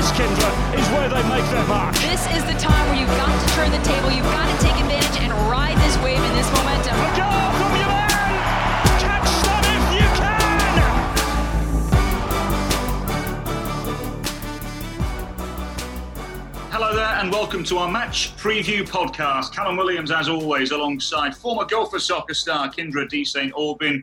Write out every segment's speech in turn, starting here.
this, Kyndra, is where they make their mark. This is the time where you've got to turn the table, you've got to take advantage and ride this wave and this momentum. A goal from your man! Catch them if you can! Hello there, and welcome to our match preview podcast. Callum Williams, as always, alongside former Gopher soccer star Kyndra de St. Aubin.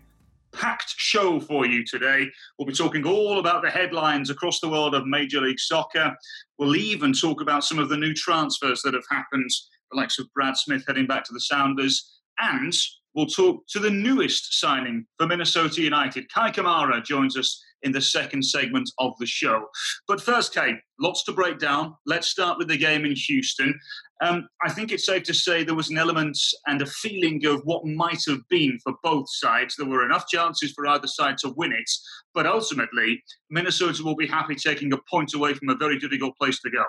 Packed show for you today. We'll be talking all about the headlines across the world of Major League Soccer. We'll even talk about some of the new transfers that have happened, the likes of Brad Smith heading back to the Sounders, and we'll talk to the newest signing for Minnesota United. Kei Kamara joins us in the second segment of the show. But first, Kate, lots to break down. Let's start with the game in Houston. Um, I think it's safe to say there was an element and a feeling of what might have been for both sides. There were enough chances for either side to win it, but ultimately, Minnesota will be happy taking a point away from a very difficult place to go.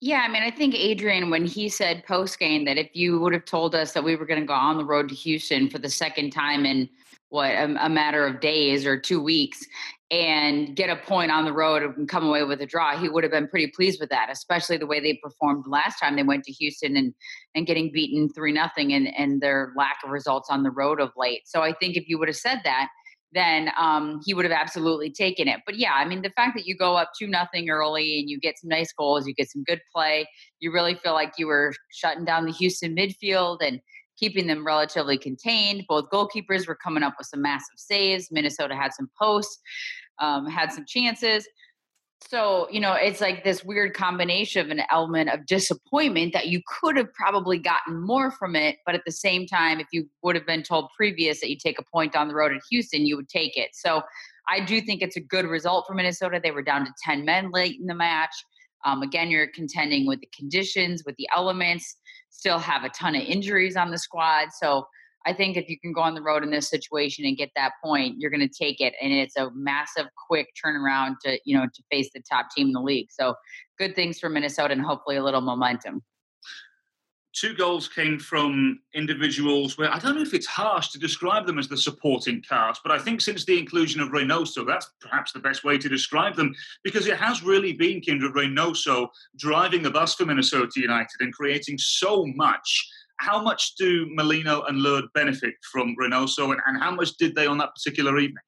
Yeah, I mean, I think Adrian, when he said post game that if you would have told us that we were going to go on the road to Houston for the second time in what a, a, matter of days or two weeks and get a point on the road and come away with a draw, he would have been pretty pleased with that, especially the way they performed last time they went to Houston and and getting beaten three nothing and and their lack of results on the road of late. So I think if you would have said that, then um, he would have absolutely taken it. But yeah, I mean, the fact that you go up two nothing early and you get some nice goals, you get some good play, you really feel like you were shutting down the Houston midfield and keeping them relatively contained. Both goalkeepers were coming up with some massive saves. Minnesota had some posts, um, had some chances. So, you know, it's like this weird combination of an element of disappointment that you could have probably gotten more from it. But at the same time, if you would have been told previous that you take a point on the road at Houston, you would take it. So I do think it's a good result for Minnesota. They were down to 10 men late in the match. Um, again, you're contending with the conditions, with the elements still have a ton of injuries on the squad. So I think if you can go on the road in this situation and get that point, you're going to take it, and it's a massive, quick turnaround to you know to face the top team in the league. So good things for Minnesota, and hopefully a little momentum. Two goals came from individuals where I don't know if it's harsh to describe them as the supporting cast, but I think since the inclusion of Reynoso, that's perhaps the best way to describe them because it has really been Kyndra Reynoso driving the bus for Minnesota United and creating so much. How much do Molino and Lod benefit from Reynoso, and, and how much did they on that particular evening?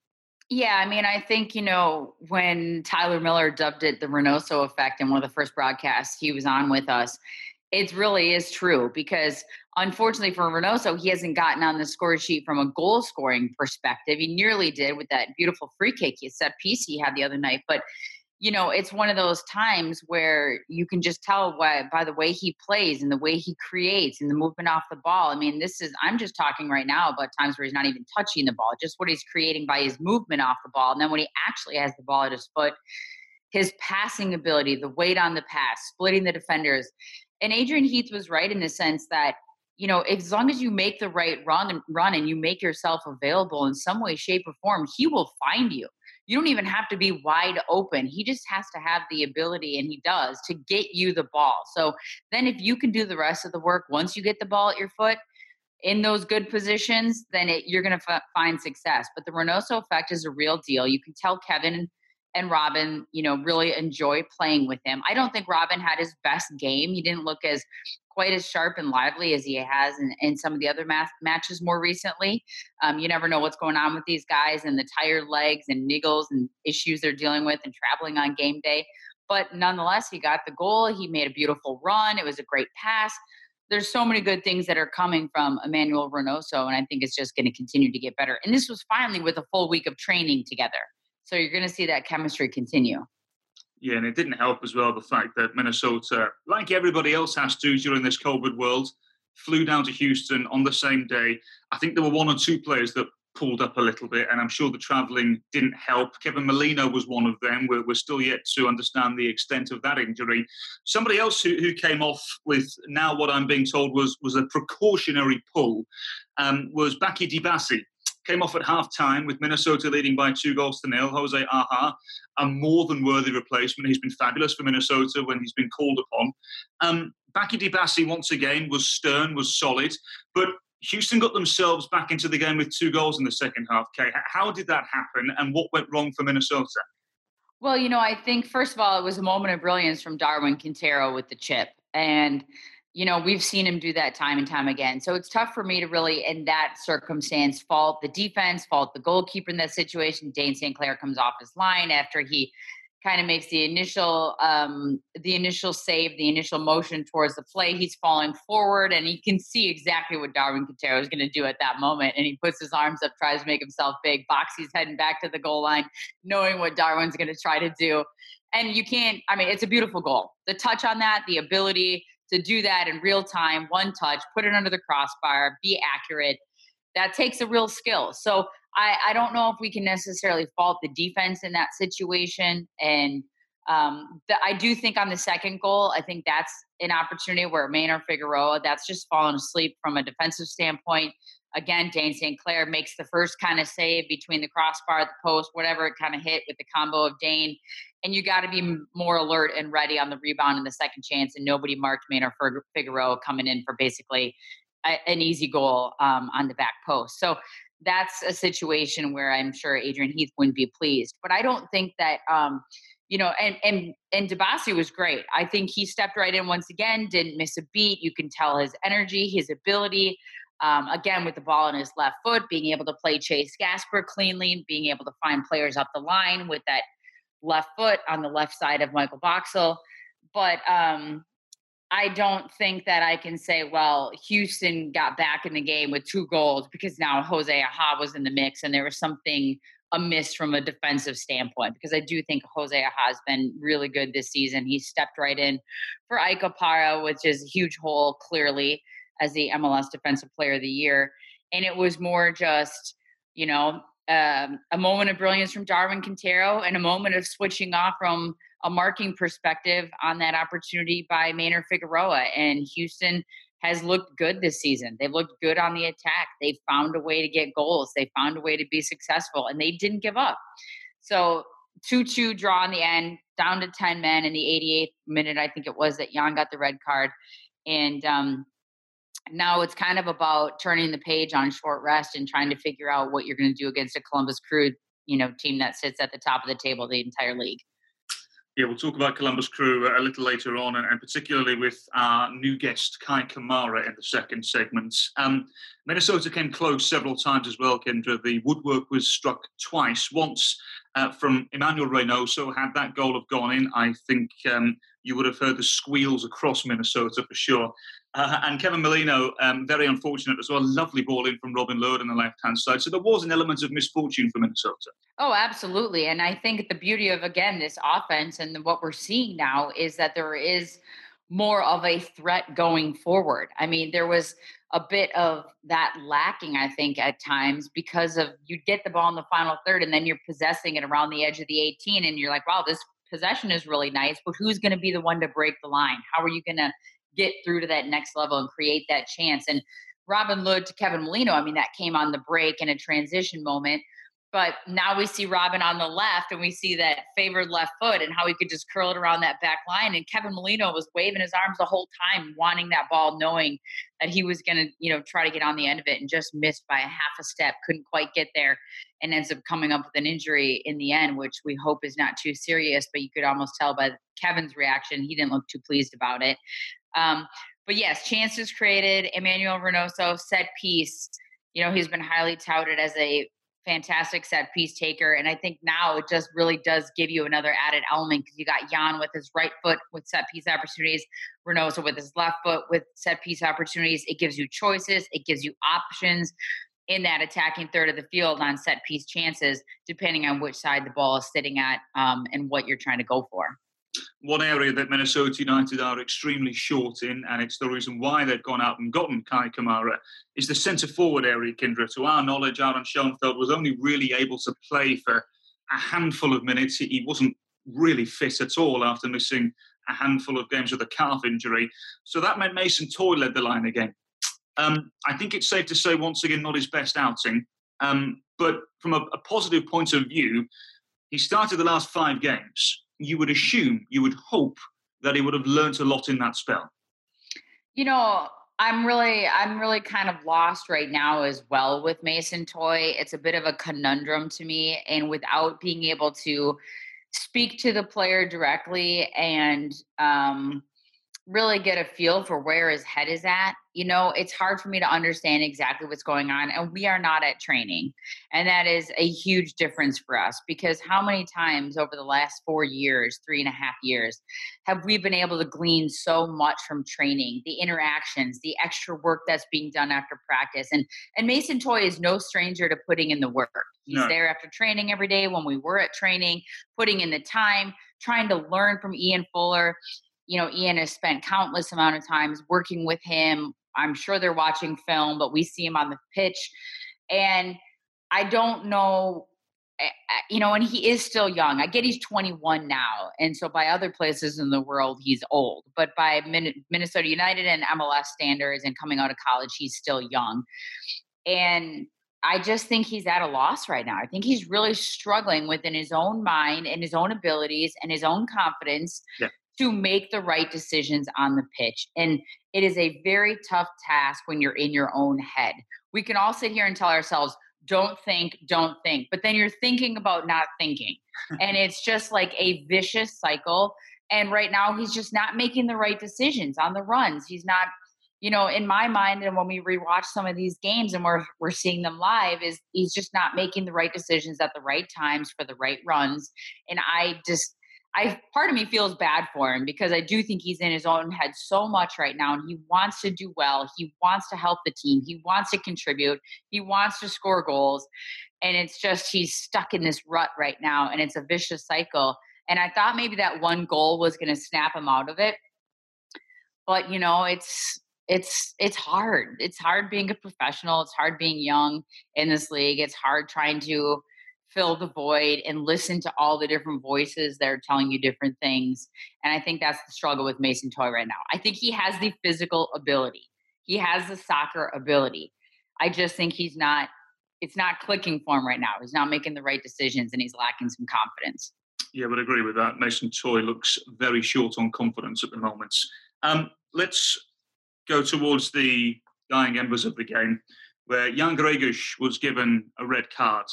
Yeah, I mean, I think, you know, when Tyler Miller dubbed it the Reynoso effect in one of the first broadcasts he was on with us, it really is true because unfortunately for Reynoso, he hasn't gotten on the score sheet from a goal scoring perspective. He nearly did with that beautiful free kick he set piece he had the other night. But you know, it's one of those times where you can just tell why, by the way he plays and the way he creates and the movement off the ball. I mean, this is, I'm just talking right now about times where he's not even touching the ball, just what he's creating by his movement off the ball. And then when he actually has the ball at his foot, his passing ability, the weight on the pass, splitting the defenders and Adrian Heath was right in the sense that you know as long as you make the right run and run and you make yourself available in some way shape or form he will find you. You don't even have to be wide open. He just has to have the ability and he does to get you the ball. So then if you can do the rest of the work once you get the ball at your foot in those good positions then it, you're going to f- find success. But the Reynoso effect is a real deal. You can tell kevin and Robin, you know, really enjoy playing with him. I don't think Robin had his best game. He didn't look as quite as sharp and lively as he has in, in some of the other math matches more recently. Um, you never know what's going on with these guys and the tired legs and niggles and issues they're dealing with and traveling on game day. But nonetheless, he got the goal. He made a beautiful run. It was a great pass. There's so many good things that are coming from Emmanuel Reynoso, and I think it's just going to continue to get better. And this was finally with a full week of training together. So you're going to see that chemistry continue. Yeah, and it didn't help as well the fact that Minnesota, like everybody else has to during this COVID world, flew down to Houston on the same day. I think there were one or two players that pulled up a little bit, and I'm sure the travelling didn't help. Kevin Molino was one of them. We're, we're, still yet to understand the extent of that injury. Somebody else who, who came off with now what I'm being told was was a precautionary pull um, was Bakaye Dibassy came off at half time with Minnesota leading by two goals to nil. Jose Aja, a more than worthy replacement. He's been fabulous for Minnesota when he's been called upon. Um, Bakaye Dibassy, once again, was stern, was solid, but Houston got themselves back into the game with two goals in the second half. Okay, how did that happen and what went wrong for Minnesota? Well, you know, I think first of all, it was a moment of brilliance from Darwin Quintero with the chip. And, you know, we've seen him do that time and time again. So it's tough for me to really, in that circumstance, fault the defense, fault the goalkeeper in that situation. Dayne St. Clair comes off his line after he kind of makes the initial um, the initial save, the initial motion towards the play. He's falling forward, and he can see exactly what Darwin Quintero is going to do at that moment. And he puts his arms up, tries to make himself big. Boxy's heading back to the goal line, knowing what Darwin's going to try to do. And you can't. I mean, it's a beautiful goal. The touch on that, the ability to do that in real time, one touch, put it under the crossbar, be accurate. That takes a real skill. So I, I don't know if we can necessarily fault the defense in that situation. And um, the, I do think on the second goal, I think that's an opportunity where Maynor Figueroa, that's just fallen asleep from a defensive standpoint. Again, Dayne St. Clair makes the first kind of save between the crossbar, the post, whatever it kind of hit with the combo of Dayne. And you got to be more alert and ready on the rebound and the second chance. And nobody marked Maynor Figueroa coming in for basically a, an easy goal um, on the back post. So that's a situation where I'm sure Adrian Heath wouldn't be pleased. But I don't think that um, you know, and and and Dibassy was great. I think he stepped right in once again, didn't miss a beat. You can tell his energy, his ability. Um, again, with the ball in his left foot, being able to play Chase Gasper cleanly, being able to find players up the line with that left foot on the left side of Michael Boxall. But um, I don't think that I can say, well, Houston got back in the game with two goals because now Jose Aja was in the mix and there was something amiss from a defensive standpoint because I do think Jose Aja has been really good this season. He stepped right in for Ike which is a huge hole clearly as the MLS Defensive Player of the Year. And it was more just, you know, um, a moment of brilliance from Darwin Quintero and a moment of switching off from a marking perspective on that opportunity by Maynor Figueroa. And Houston has looked good this season. They've looked good on the attack. They found a way to get goals. They found a way to be successful, and they didn't give up. So 2-2 draw in the end, down to 10 men in the 88th minute, I think it was that Jan got the red card. And um, now it's kind of about turning the page on short rest and trying to figure out what you're going to do against a Columbus Crew, you know, team that sits at the top of the table the entire league. Yeah, we'll talk about Columbus Crew a little later on, and, particularly with our new guest, Kei Kamara, in the second segment. Um, Minnesota came close several times as well, Kyndra. The woodwork was struck twice. Once uh, from Emmanuel Reynoso. Had that goal have gone in, I think um, you would have heard the squeals across Minnesota for sure. Uh, and Kevin Molino, um, very unfortunate as well. Lovely ball in from Robin Lod on the left hand side. So there was an element of misfortune for Minnesota. Oh, absolutely. And I think the beauty of, again, this offense and what we're seeing now is that there is more of a threat going forward. I mean, there was a bit of that lacking, I think, at times because of you get the ball in the final third and then you're possessing it around the edge of the 18 and you're like, wow, this possession is really nice, but who's going to be the one to break the line? How are you going to get through to that next level and create that chance? And Robin Lod to Kevin Molino, I mean, that came on the break in a transition moment. But now we see Robin on the left and we see that favored left foot and how he could just curl it around that back line. And Kevin Molino was waving his arms the whole time, wanting that ball, knowing that he was going to, you know, try to get on the end of it and just missed by a half a step, couldn't quite get there and ends up coming up with an injury in the end, which we hope is not too serious. But you could almost tell by Kevin's reaction, he didn't look too pleased about it. Um, but yes, chances created. Emmanuel Reynoso set piece. You know, he's been highly touted as a fantastic set piece taker. And I think now it just really does give you another added element because you got Jan with his right foot with set piece opportunities, Reynoso with his left foot with set piece opportunities. It gives you choices, it gives you options in that attacking third of the field on set piece chances, depending on which side the ball is sitting at um, and what you're trying to go for one area that Minnesota United are extremely short in, and it's the reason why they've gone out and gotten Kei Kamara, is the centre forward area, Kyndra. To our knowledge, Aaron Schoenfeld was only really able to play for a handful of minutes. He wasn't really fit at all after missing a handful of games with a calf injury. So that meant Mason Toye led the line again. Um, I think it's safe to say, once again, not his best outing. Um, but from a, a positive point of view, he started the last five games you would assume, you would hope that he would have learnt a lot in that spell. You know, I'm really, I'm really kind of lost right now as well with Mason Toye. It's a bit of a conundrum to me, and without being able to speak to the player directly and um, really get a feel for where his head is at. You know, it's hard for me to understand exactly what's going on, and we are not at training. And that is a huge difference for us because how many times over the last four years, three and a half years, have we been able to glean so much from training, the interactions, the extra work that's being done after practice? And and Mason Toye is no stranger to putting in the work. He's no. there after training every day when we were at training, putting in the time, trying to learn from Ian Fuller you know, Ian has spent countless amount of times working with him. I'm sure they're watching film, but we see him on the pitch. And I don't know, eh, eh, you know, and he is still young. I get he's 21 now. And so by other places in the world, he's old. But by Minnesota United and MLS standards and coming out of college, he's still young. And I just think he's at a loss right now. I think he's really struggling within his own mind and his own abilities and his own confidence yeah to make the right decisions on the pitch. And it is a very tough task when you're in your own head. We can all sit here and tell ourselves, don't think, don't think, but then you're thinking about not thinking. and it's just like a vicious cycle. And right now, he's just not making the right decisions on the runs. He's not, you know, in my mind, and when we rewatch some of these games and we're we're seeing them live, is he's just not making the right decisions at the right times for the right runs. And I just I part of me feels bad for him because I do think he's in his own head so much right now and he wants to do well. He wants to help the team. He wants to contribute. He wants to score goals. And it's just he's stuck in this rut right now and it's a vicious cycle. And I thought maybe that one goal was going to snap him out of it. But you know, it's it's it's hard. It's hard being a professional. It's hard being young in this league. It's hard trying to fill the void and listen to all the different voices that are telling you different things. And I think that's the struggle with Mason Toye right now. I think he has the physical ability. He has the soccer ability. I just think he's not it's not clicking for him right now. He's not making the right decisions and he's lacking some confidence. Yeah, I would agree with that. Mason Toye looks very short on confidence at the moment. Um, let's go towards the dying embers of the game, where Jan Gregus was given a red card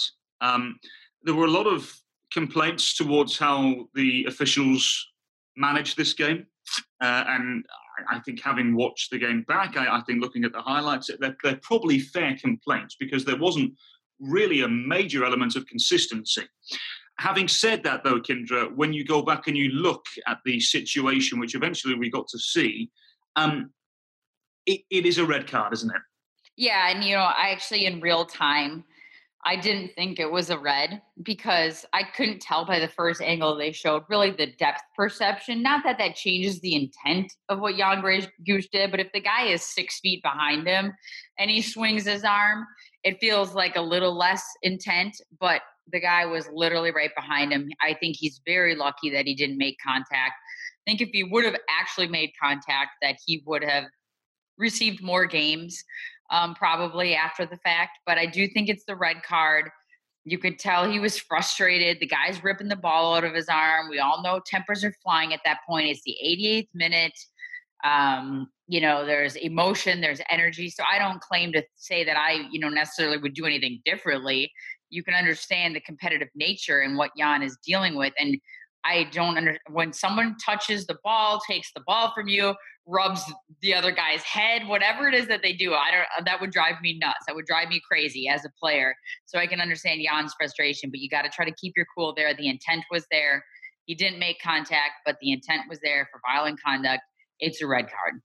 um, there were a lot of complaints towards how the officials managed this game. Uh, and I think having watched the game back, I, I think looking at the highlights, they're, they're, probably fair complaints because there wasn't really a major element of consistency. Having said that, though, Kyndra, when you go back and you look at the situation, which eventually we got to see, um, it, it is a red card, isn't it? Yeah, and you know, I actually in real time I didn't think it was a red because I couldn't tell by the first angle they showed really the depth perception. Not that that changes the intent of what Jan Gregus did, but if the guy is six feet behind him and he swings his arm, it feels like a little less intent, but the guy was literally right behind him. I think he's very lucky that he didn't make contact. I think if he would have actually made contact, that he would have received more games um, probably after the fact. But I do think it's the red card. You could tell he was frustrated. The guy's ripping the ball out of his arm. We all know tempers are flying at that point. It's the 88th minute. Um, you know, there's emotion, there's energy. So I don't claim to say that I, you know, necessarily would do anything differently. You can understand the competitive nature and what Jan is dealing with. And I don't under when someone touches the ball, takes the ball from you, rubs the other guy's head, whatever it is that they do. I don't that would drive me nuts. That would drive me crazy as a player. So I can understand Jan's frustration, but you got to try to keep your cool there. The intent was there. He didn't make contact, but the intent was there for violent conduct. It's a red card.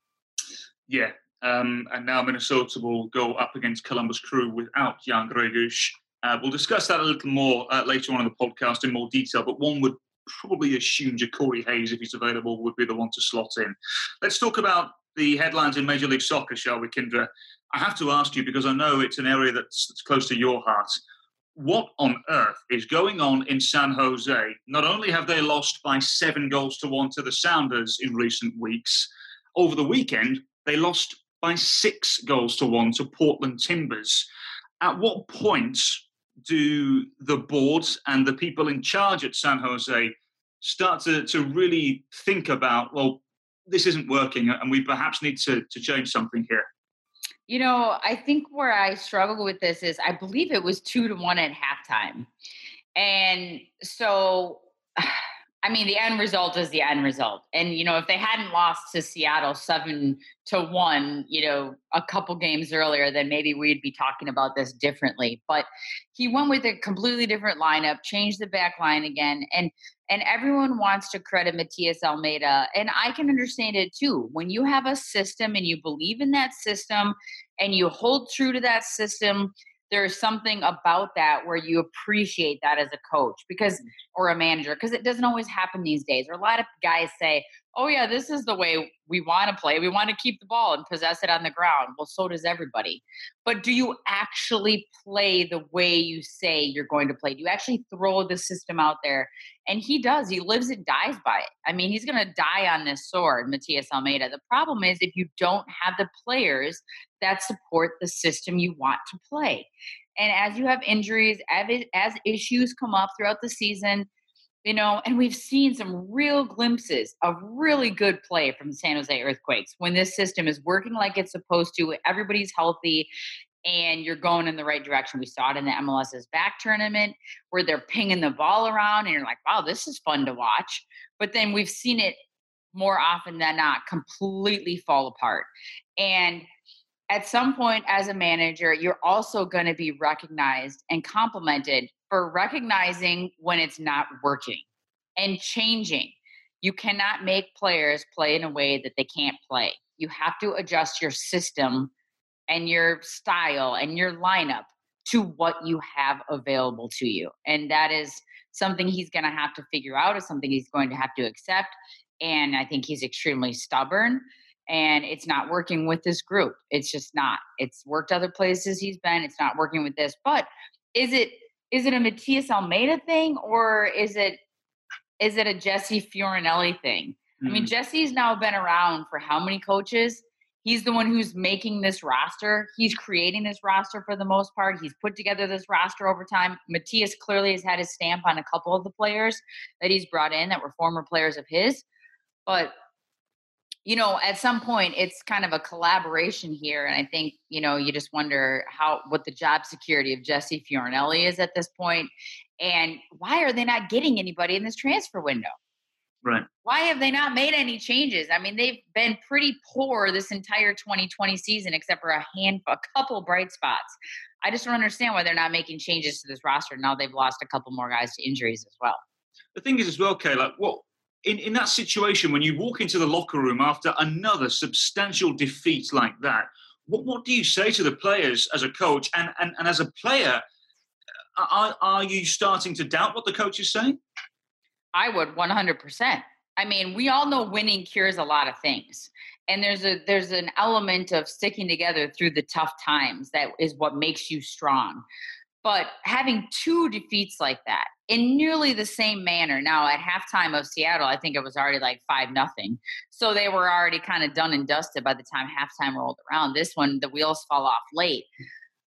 Yeah. Um, and now Minnesota will go up against Columbus Crew without Jan Gregus. Uh, we'll discuss that a little more uh, later on in the podcast in more detail, but one would probably assume Corey Hayes, if he's available, would be the one to slot in. Let's talk about the headlines in Major League Soccer, shall we, Kyndra? I have to ask you because I know it's an area that's, that's close to your heart. What on earth is going on in San Jose? Not only have they lost by seven goals to one to the Sounders in recent weeks, over the weekend, they lost by six goals to one to Portland Timbers. At what point do the boards and the people in charge at San Jose start to, to really think about, well, this isn't working and we perhaps need to, to change something here? You know, I think where I struggle with this is I believe it was two to one at halftime. And so I mean, the end result is the end result. And, you know, if they hadn't lost to Seattle seven to one, you know, a couple games earlier, then maybe we'd be talking about this differently. But he went with a completely different lineup, changed the back line again. And, and everyone wants to credit Matias Almeida. And I can understand it too. When you have a system and you believe in that system and you hold true to that system, there's something about that where you appreciate that as a coach because mm. or a manager because it doesn't always happen these days or a lot of guys say oh yeah this is the way we want to play we want to keep the ball and possess it on the ground. Well so does everybody. But do you actually play the way you say you're going to play? Do you actually throw the system out there? And he does he lives and dies by it. I mean he's going to die on this sword matias Almeida. the problem is if you don't have the players that support the system you want to play. And as you have injuries as issues come up throughout the season you know, and we've seen some real glimpses of really good play from the San Jose Earthquakes when this system is working like it's supposed to, everybody's healthy, and you're going in the right direction. We saw it in the MLS is Back tournament where they're pinging the ball around, and you're like, wow, this is fun to watch. But then we've seen it more often than not completely fall apart. And at some point as a manager, you're also going to be recognized and complimented for recognizing when it's not working and changing. You cannot make players play in a way that they can't play. You have to adjust your system and your style and your lineup to what you have available to you. And that is something he's going to have to figure out, is something he's going to have to accept. And I think he's extremely stubborn and it's not working with this group. It's just not. It's worked other places he's been. It's not working with this. But is it is it a Matias Almeida thing or is it is it a Jesse Fioranelli thing? Mm-hmm. I mean, mm. Jesse's now been around for how many coaches? He's the one who's making this roster. He's creating this roster for the most part. He's put together this roster over time. Matias clearly has had his stamp on a couple of the players that he's brought in that were former players of his. But you know, at some point it's kind of a collaboration here. And I think, you know, you just wonder how what the job security of Jesse Fioranelli is at this point, And why are they not getting anybody in this transfer window? Right. Why have they not made any changes? I mean, they've been pretty poor this entire 2020 season, except for a hand, a couple bright spots. I just don't understand why they're not making changes to this roster. Now they've lost a couple more guys to injuries as well. The thing is, as well, Kayla, what in, in that situation, when you walk into the locker room after another substantial defeat like that, what, what do you say to the players as a coach? And, and, and as a player, are, are you starting to doubt what the coach is saying? I would 100%. I mean, we all know winning cures a lot of things. And there's a there's an element of sticking together through the tough times that is what makes you strong. But having two defeats like that in nearly the same manner. Now at halftime of Seattle, I think it was already like five nothing. So they were already kind of done and dusted by the time halftime rolled around. This one, the wheels fall off late.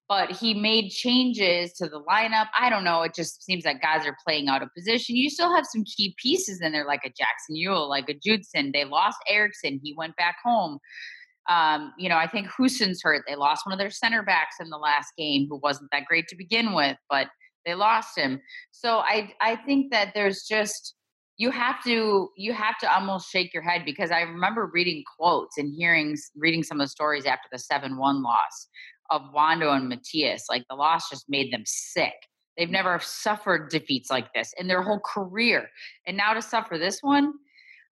But he made changes to the lineup. I don't know. It just seems like guys are playing out of position. You still have some key pieces in there, like a Jackson Yueill, like a Judson. They lost Eriksson. He went back home. Um, you know, I think Hussen's hurt. They lost one of their center backs in the last game, who wasn't that great to begin with, but – they lost him. So I I think that there's just you have to you have to almost shake your head because I remember reading quotes and hearing reading some of the stories after the 7-1 loss of Wondo and Matias. Like the loss just made them sick. They've never suffered defeats like this in their whole career. And now to suffer this one,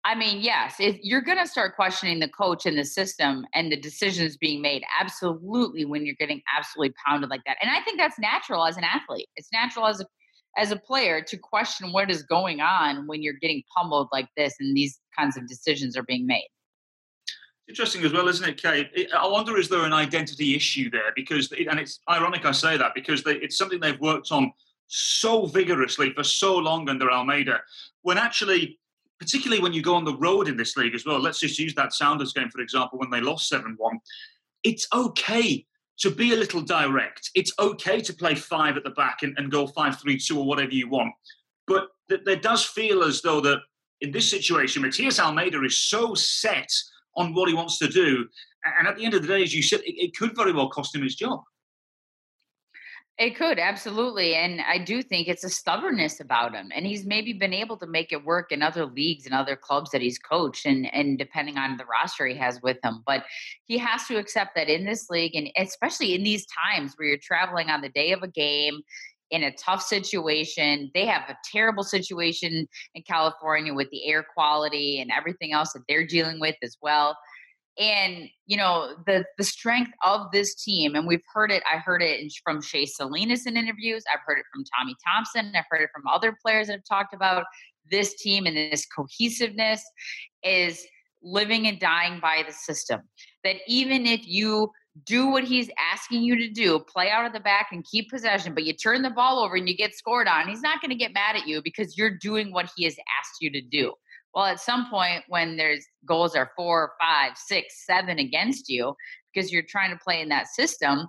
I mean, yes, if you're going to start questioning the coach and the system and the decisions being made, absolutely, when you're getting absolutely pounded like that. And I think that's natural as an athlete. It's natural as a as a player to question what is going on when you're getting pummeled like this and these kinds of decisions are being made. Interesting as well, isn't it, Kate? I wonder is there an identity issue there? Because, and it's ironic I say that because they, it's something they've worked on so vigorously for so long under Almeida, When actually particularly when you go on the road in this league as well. Let's just use that Sounders game, for example, when they lost 7 1. It's okay to be a little direct. It's okay to play five at the back and, and go 5 3 2 or whatever you want. But th- there does feel as though that in this situation, Matias Almeida is so set on what he wants to do. And at the end of the day, as you said, it, it could very well cost him his job. It could absolutely, and I do think it's a stubbornness about him, and he's maybe been able to make it work in other leagues and other clubs that he's coached, and and depending on the roster he has with him, but he has to accept that in this league, and especially in these times where you're traveling on the day of a game in a tough situation. They have a terrible situation in California with the air quality and everything else that they're dealing with as well and you know the the strength of this team and we've heard it i heard it from shea salinas in interviews i've heard it from tommy thompson i've heard it from other players that have talked about this team and this cohesiveness is living and dying by the system. That even if you do what he's asking you to do play out of the back and keep possession but you turn the ball over and you get scored on he's not going to get mad at you because you're doing what he has asked you to do well, at some point, when there's goals are four, five, six, seven against you because you're trying to play in that system,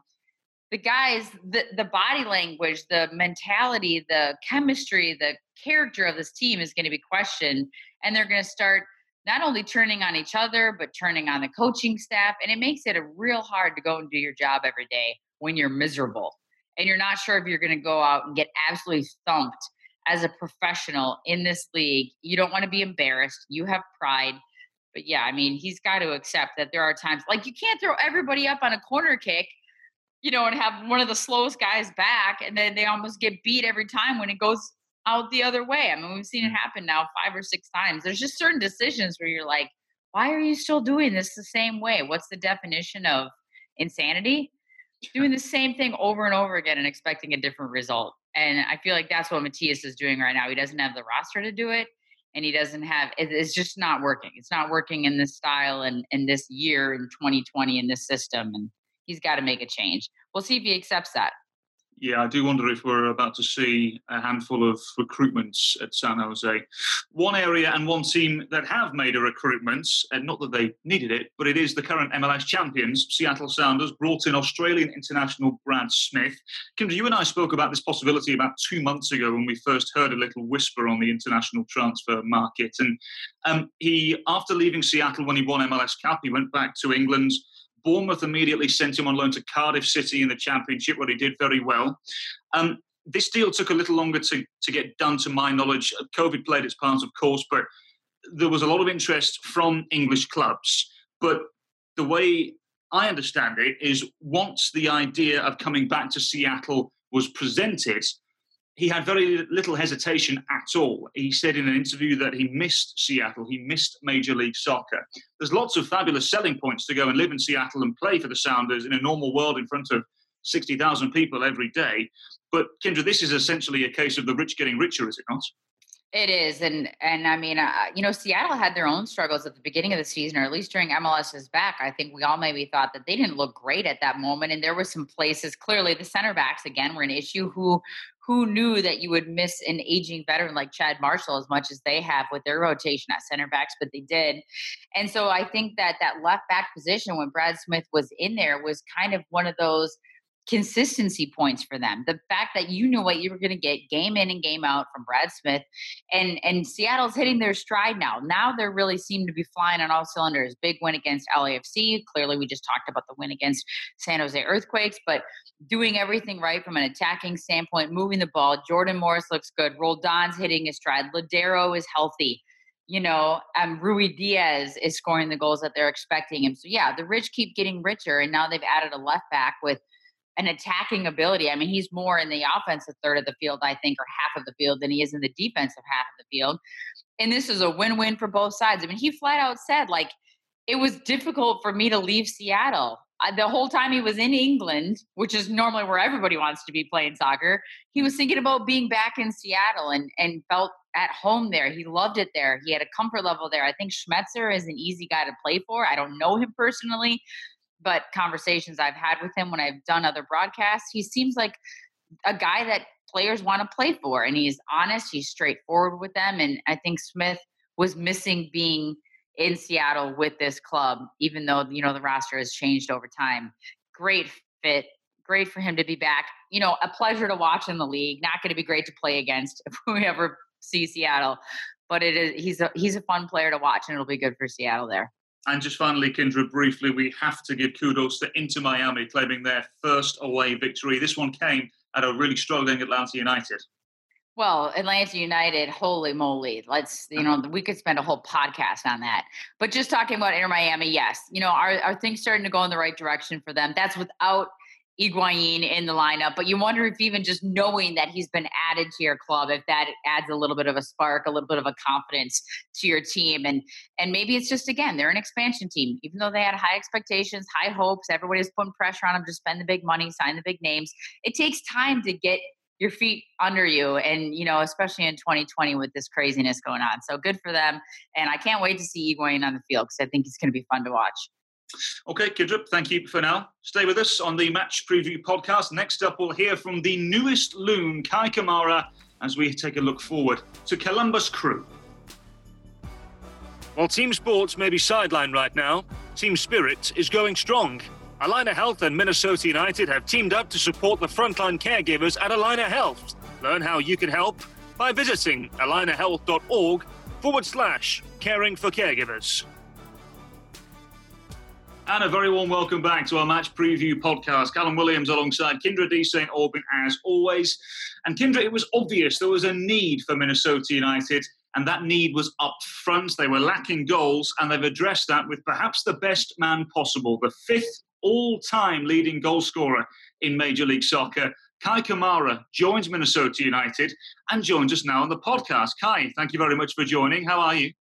the guys, the, the body language, the mentality, the chemistry, the character of this team is going to be questioned. And they're going to start not only turning on each other, but turning on the coaching staff. And it makes it a real hard to go and do your job every day when you're miserable and you're not sure if you're going to go out and get absolutely thumped as a professional in this league. You don't want to be embarrassed. You have pride. But yeah, I mean, he's got to accept that there are times like you can't throw everybody up on a corner kick, you know, and have one of the slowest guys back, and then they almost get beat every time when it goes out the other way. I mean, we've seen it mm. happen now five or six times. There's just certain decisions where you're like, why are you still doing this the same way? What's the definition of insanity? Doing the same thing over and over again and expecting a different result. And I feel like that's what Matias is doing right now. He doesn't have the roster to do it, and he doesn't have. It's just not working. It's not working in this style and in this year in 2020 in this system. And he's got to make a change. We'll see if he accepts that. Yeah, I do wonder if we're about to see a handful of recruitments at San Jose. One area and one team that have made a recruitment, and not that they needed it, but it is the current MLS champions, Seattle Sounders, brought in Australian international Brad Smith. Kyndra, you and I spoke about this possibility about two months ago when we first heard a little whisper on the international transfer market. And um, he, after leaving Seattle when he won MLS Cup, he went back to England Bournemouth immediately sent him on loan to Cardiff City in the Championship, where he did very well. Um, this deal took a little longer to, to get done, to my knowledge. COVID played its part, of course, but there was a lot of interest from English clubs. But the way I understand it is once the idea of coming back to Seattle was presented, he had very little hesitation at all. He said in an interview that he missed Seattle, he missed Major League Soccer. There's lots of fabulous selling points to go and live in Seattle and play for the Sounders in a normal world in front of 60,000 people every day. But Kyndra, this is essentially a case of the rich getting richer, is it not? It is, and and I mean, uh, you know, Seattle had their own struggles at the beginning of the season, or at least during MLS is Back. I think we all maybe thought that they didn't look great at that moment, and there were some places. Clearly, the center backs again were an issue. Who who knew that you would miss an aging veteran like Chad Marshall as much as they have with their rotation at center backs, but they did. And so I think that that left back position when Brad Smith was in there was kind of one of those consistency points for them. The fact that you knew what you were going to get game in and game out from Brad Smith, and and Seattle's hitting their stride now. Now they really seem to be flying on all cylinders. Big win against LAFC. Clearly, we just talked about the win against San Jose Earthquakes, but doing everything right from an attacking standpoint, moving the ball. Jordan Morris looks good. Roldan's hitting his stride. Lodeiro is healthy you know, um, Ruidíaz is scoring the goals that they're expecting him. So yeah, the rich keep getting richer, and now they've added a left back with an attacking ability. I mean, he's more in the offensive third of the field, I think, or half of the field than he is in the defensive half of the field. And this is a win win for both sides. I mean, he flat out said, like, it was difficult for me to leave Seattle. I, the whole time he was in England, which is normally where everybody wants to be playing soccer, he was thinking about being back in Seattle and, and felt at home there. He loved it there. He had a comfort level there. I think Schmetzer is an easy guy to play for. I don't know him personally, but conversations I've had with him when I've done other broadcasts, he seems like a guy that players want to play for and he's honest, he's straightforward with them. And I think Smith was missing being in Seattle with this club, even though, you know, the roster has changed over time. Great fit. Great for him to be back. You know, a pleasure to watch in the league. Not going to be great to play against if we ever see Seattle, but it is he's a he's a fun player to watch, and it'll be good for Seattle there. And just finally, Kyndra, briefly, we have to give kudos to Inter Miami claiming their first away victory. This one came at a really struggling Atlanta United. Well, Atlanta United, holy moly. Let's, you know, we could spend a whole podcast on that. But just talking about Inter Miami, yes, you know, are, are things starting to go in the right direction for them? That's without Higuain in the lineup, but you wonder if even just knowing that he's been added to your club, if that adds a little bit of a spark, a little bit of a confidence to your team, and and maybe it's just again they're an expansion team, even though they had high expectations, high hopes, everybody's putting pressure on them to spend the big money, sign the big names. It takes time to get your feet under you. And you know especially in 2020 with this craziness going on. So good for them. And i can't wait to see Higuain on the field because i think it's going to be fun to watch Okay, Kyndra, thank you for now. Stay with us on the match preview podcast. Next up, we'll hear from the newest loon, Kei Kamara, as we take a look forward to Columbus Crew. While team sports may be sidelined right now, team spirit is going strong. Allina Health and Minnesota United have teamed up to support the frontline caregivers at Allina Health. Learn how you can help by visiting allinahealth.org forward slash caring for caregivers. And a very warm welcome back to our match preview podcast. Callum Williams alongside Kyndra de St. Aubin as always. And Kyndra, it was obvious there was a need for Minnesota United, and that need was up front. They were lacking goals, and they've addressed that with perhaps the best man possible, the fifth all time leading goal scorer in Major League Soccer. Kei Kamara joins Minnesota United and joins us now on the podcast. Kei, thank you very much for joining. How are you?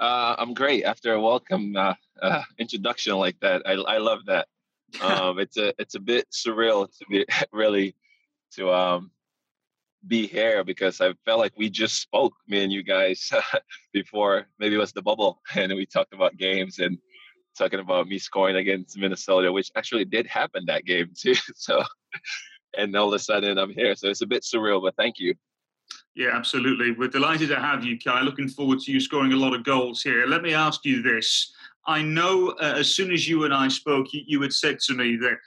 Uh, I'm great. After a welcome uh, uh, introduction like that, I, I love that. Um, it's a it's a bit surreal to be really to um, be here because I felt like we just spoke, me and you guys, before maybe it was the bubble, and we talked about games and talking about me scoring against Minnesota, which actually did happen that game too. So, and all of a sudden I'm here, so it's a bit surreal, but thank you. Yeah, absolutely. We're delighted to have you, Kei. Looking forward to you scoring a lot of goals here. Let me ask you this. I know uh, as soon as you and I spoke, you, you had said to me that,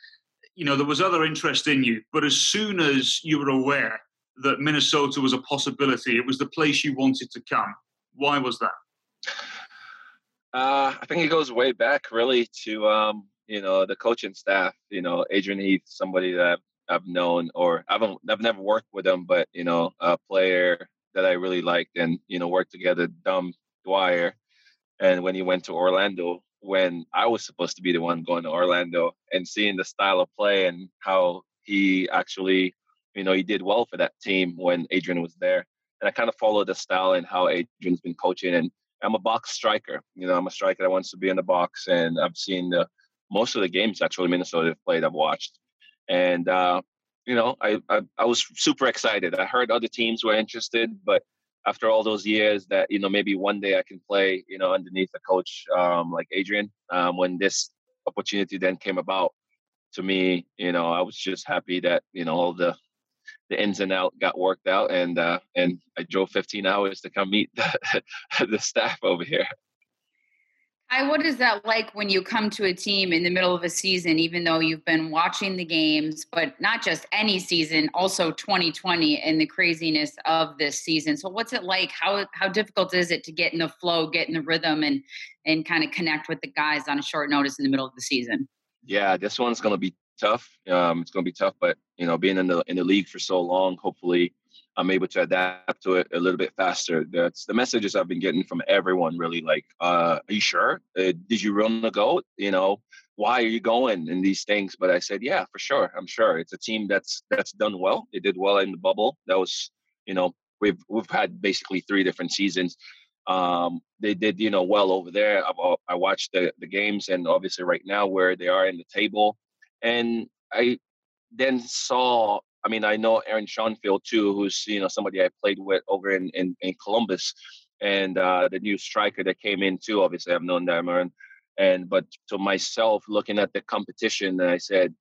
you know, there was other interest in you, but as soon as you were aware that Minnesota was a possibility, it was the place you wanted to come. Why was that? Uh, I think it goes way back, really, to um, you know the coaching staff. You know, Adrian Heath, somebody that I've known, or I haven't, I've never worked with him, but you know, a player that I really liked, and you know, worked together. Dom Dwyer, and when he went to Orlando, when I was supposed to be the one going to Orlando, and seeing the style of play and how he actually, you know, he did well for that team when Adrian was there, and I kind of followed the style and how Adrian's been coaching and I'm a box striker. You know, I'm a striker that wants to be in the box, and I've seen the most of the games actually Minnesota played. I've watched, and uh, you know, I, I, I was super excited. I heard other teams were interested, but after all those years, that you know maybe one day I can play, you know, underneath a coach um, like Adrian. Um, when this opportunity then came about, to me, you know, I was just happy that you know all the the ins and out got worked out, and uh, and I drove 15 hours to come meet the, the staff over here. Hi, what is that like when you come to a team in the middle of a season, even though you've been watching the games, but not just any season, also 2020 and the craziness of this season. So what's it like? How how difficult is it to get in the flow, get in the rhythm and and kind of connect with the guys on a short notice in the middle of the season? Yeah, this one's gonna be tough. Um, it's gonna be tough, but you know, being in the in the league for so long, hopefully I'm able to adapt to it a little bit faster. That's the messages I've been getting from everyone. Really, like, uh, "Are you sure? Uh, did you run the goat? You know, why are you going?" And these things. But I said, "Yeah, for sure. I'm sure. It's a team that's that's done well. They did well in the bubble. That was, you know, we've we've had basically three different seasons. Um, they did, you know, well over there. I, I watched the the games, and obviously right now where they are in the table, and I then saw I mean, I know Aaron Schoenfeld too, who's you know somebody I played with over in in, in Columbus, and uh, the new striker that came in too. Obviously, I've known them, and and but to myself, looking at the competition, I said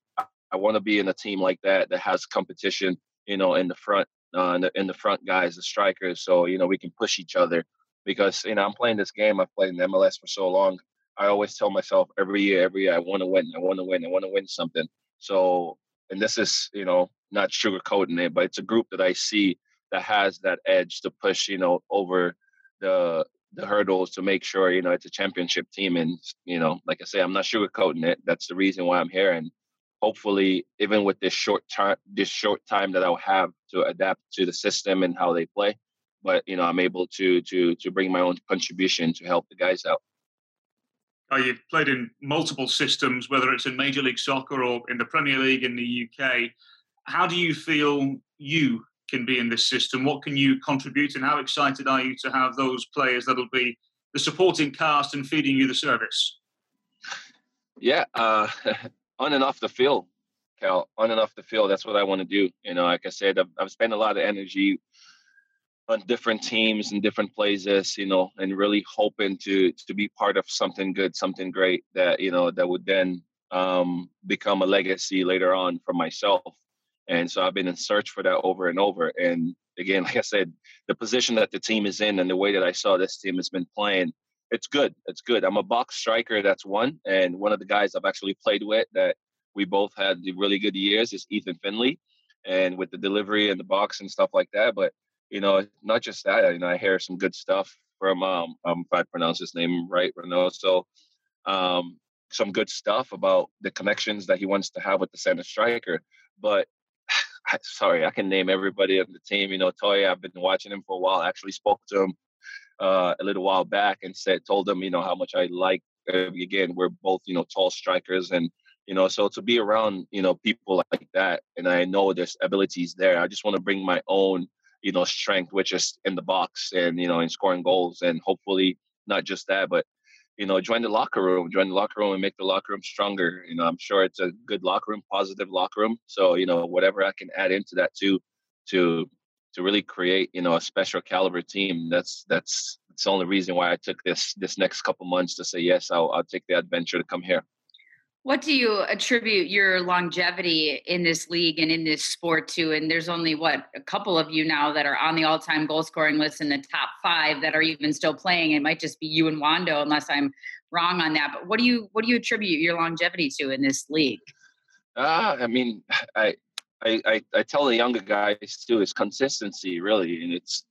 I want to be in a team like that that has competition, you know, in the front, uh, in, the, in the front guys, the strikers, so you know we can push each other. Because you know I'm playing this game, I've played in MLS for so long. I always tell myself every year, every year, I want to win, I want to win, I want to win something. So, and this is you know not sugarcoating it, but it's a group that I see that has that edge to push, you know, over the the hurdles to make sure you know it's a championship team. And you know, like I say, I'm not sugarcoating it. That's the reason why I'm here. And hopefully, even with this short time, this short time that I'll have to adapt to the system and how they play, but you know, I'm able to to to bring my own contribution to help the guys out. Uh, you've played in multiple systems, whether it's in Major League Soccer or in the Premier League in the UK. How do you feel you can be in this system? What can you contribute, and how excited are you to have those players that'll be the supporting cast and feeding you the service? Yeah, uh, on and off the field, Cal. On and off the field, that's what I want to do. You know, like I said, I've, I've spent a lot of energy on different teams and different places, you know, and really hoping to to be part of something good, something great that you know that would then um, become a legacy later on for myself. And so I've been in search for that over and over. And again, like I said, the position that the team is in and the way that I saw this team has been playing, it's good. It's good. I'm a box striker. That's one. And one of the guys I've actually played with that we both had really good years is Ethan Finlay, And with the delivery and the box and stuff like that. But you know, not just that, you know, I hear some good stuff from um, um if I pronounce his name right, So, um, some good stuff about the connections that he wants to have with the center striker. But sorry, I can name everybody on the team. You know, Toye, I've been watching him for a while. I actually spoke to him uh, a little while back and said, told him, you know, how much I like. Uh, again, we're both, you know, tall strikers, and you know, so to be around, you know, people like that, and I know there's abilities there. I just want to bring my own you know strength, which is in the box and you know in scoring goals, and hopefully not just that, but you know join the locker room, join the locker room, and make the locker room stronger. You know, I'm sure it's a good locker room, positive locker room. So you know whatever I can add into that too, to to really create you know a special caliber team. That's that's that's the only reason why I took this this next couple months to say yes. I'll I'll take the adventure to come here. What do you attribute your longevity in this league and in this sport to? And there's only what a couple of you now that are on the all-time goal scoring list in the top five that are even still playing. It might just be you and Wondo, unless I'm wrong on that. But what do you what do you attribute your longevity to in this league? Uh, I mean, I, I I I tell the younger guys too, it's consistency really, and it's